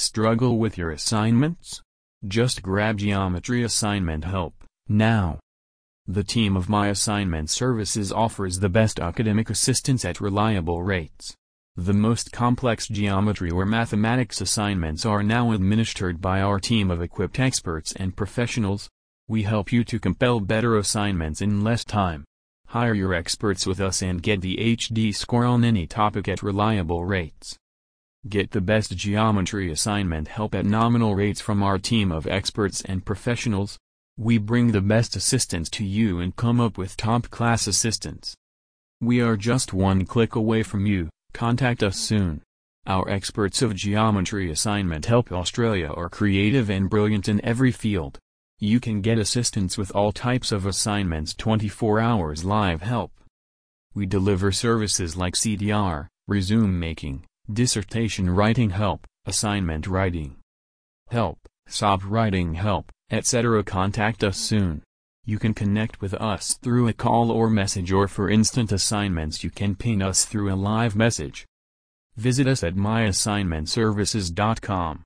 Struggle with your assignments? Just grab Geometry Assignment Help, now. The team of My Assignment Services offers the best academic assistance at reliable rates. The most complex geometry or mathematics assignments are now administered by our team of equipped experts and professionals. We help you to compel better assignments in less time. Hire your experts with us and get the HD score on any topic at reliable rates. Get the best geometry assignment help at nominal rates from our team of experts and professionals. We bring the best assistance to you and come up with top-class assistance. We are just one click away from you, contact us soon. Our experts of Geometry Assignment Help Australia are creative and brilliant in every field. You can get assistance with all types of assignments 24 hours live help. We deliver services like CDR, resume making, dissertation writing help, assignment writing help, SOP writing help, etc. Contact us soon. You can connect with us through a call or message or for instant assignments you can ping us through a live message. Visit us at myassignmentservices.com.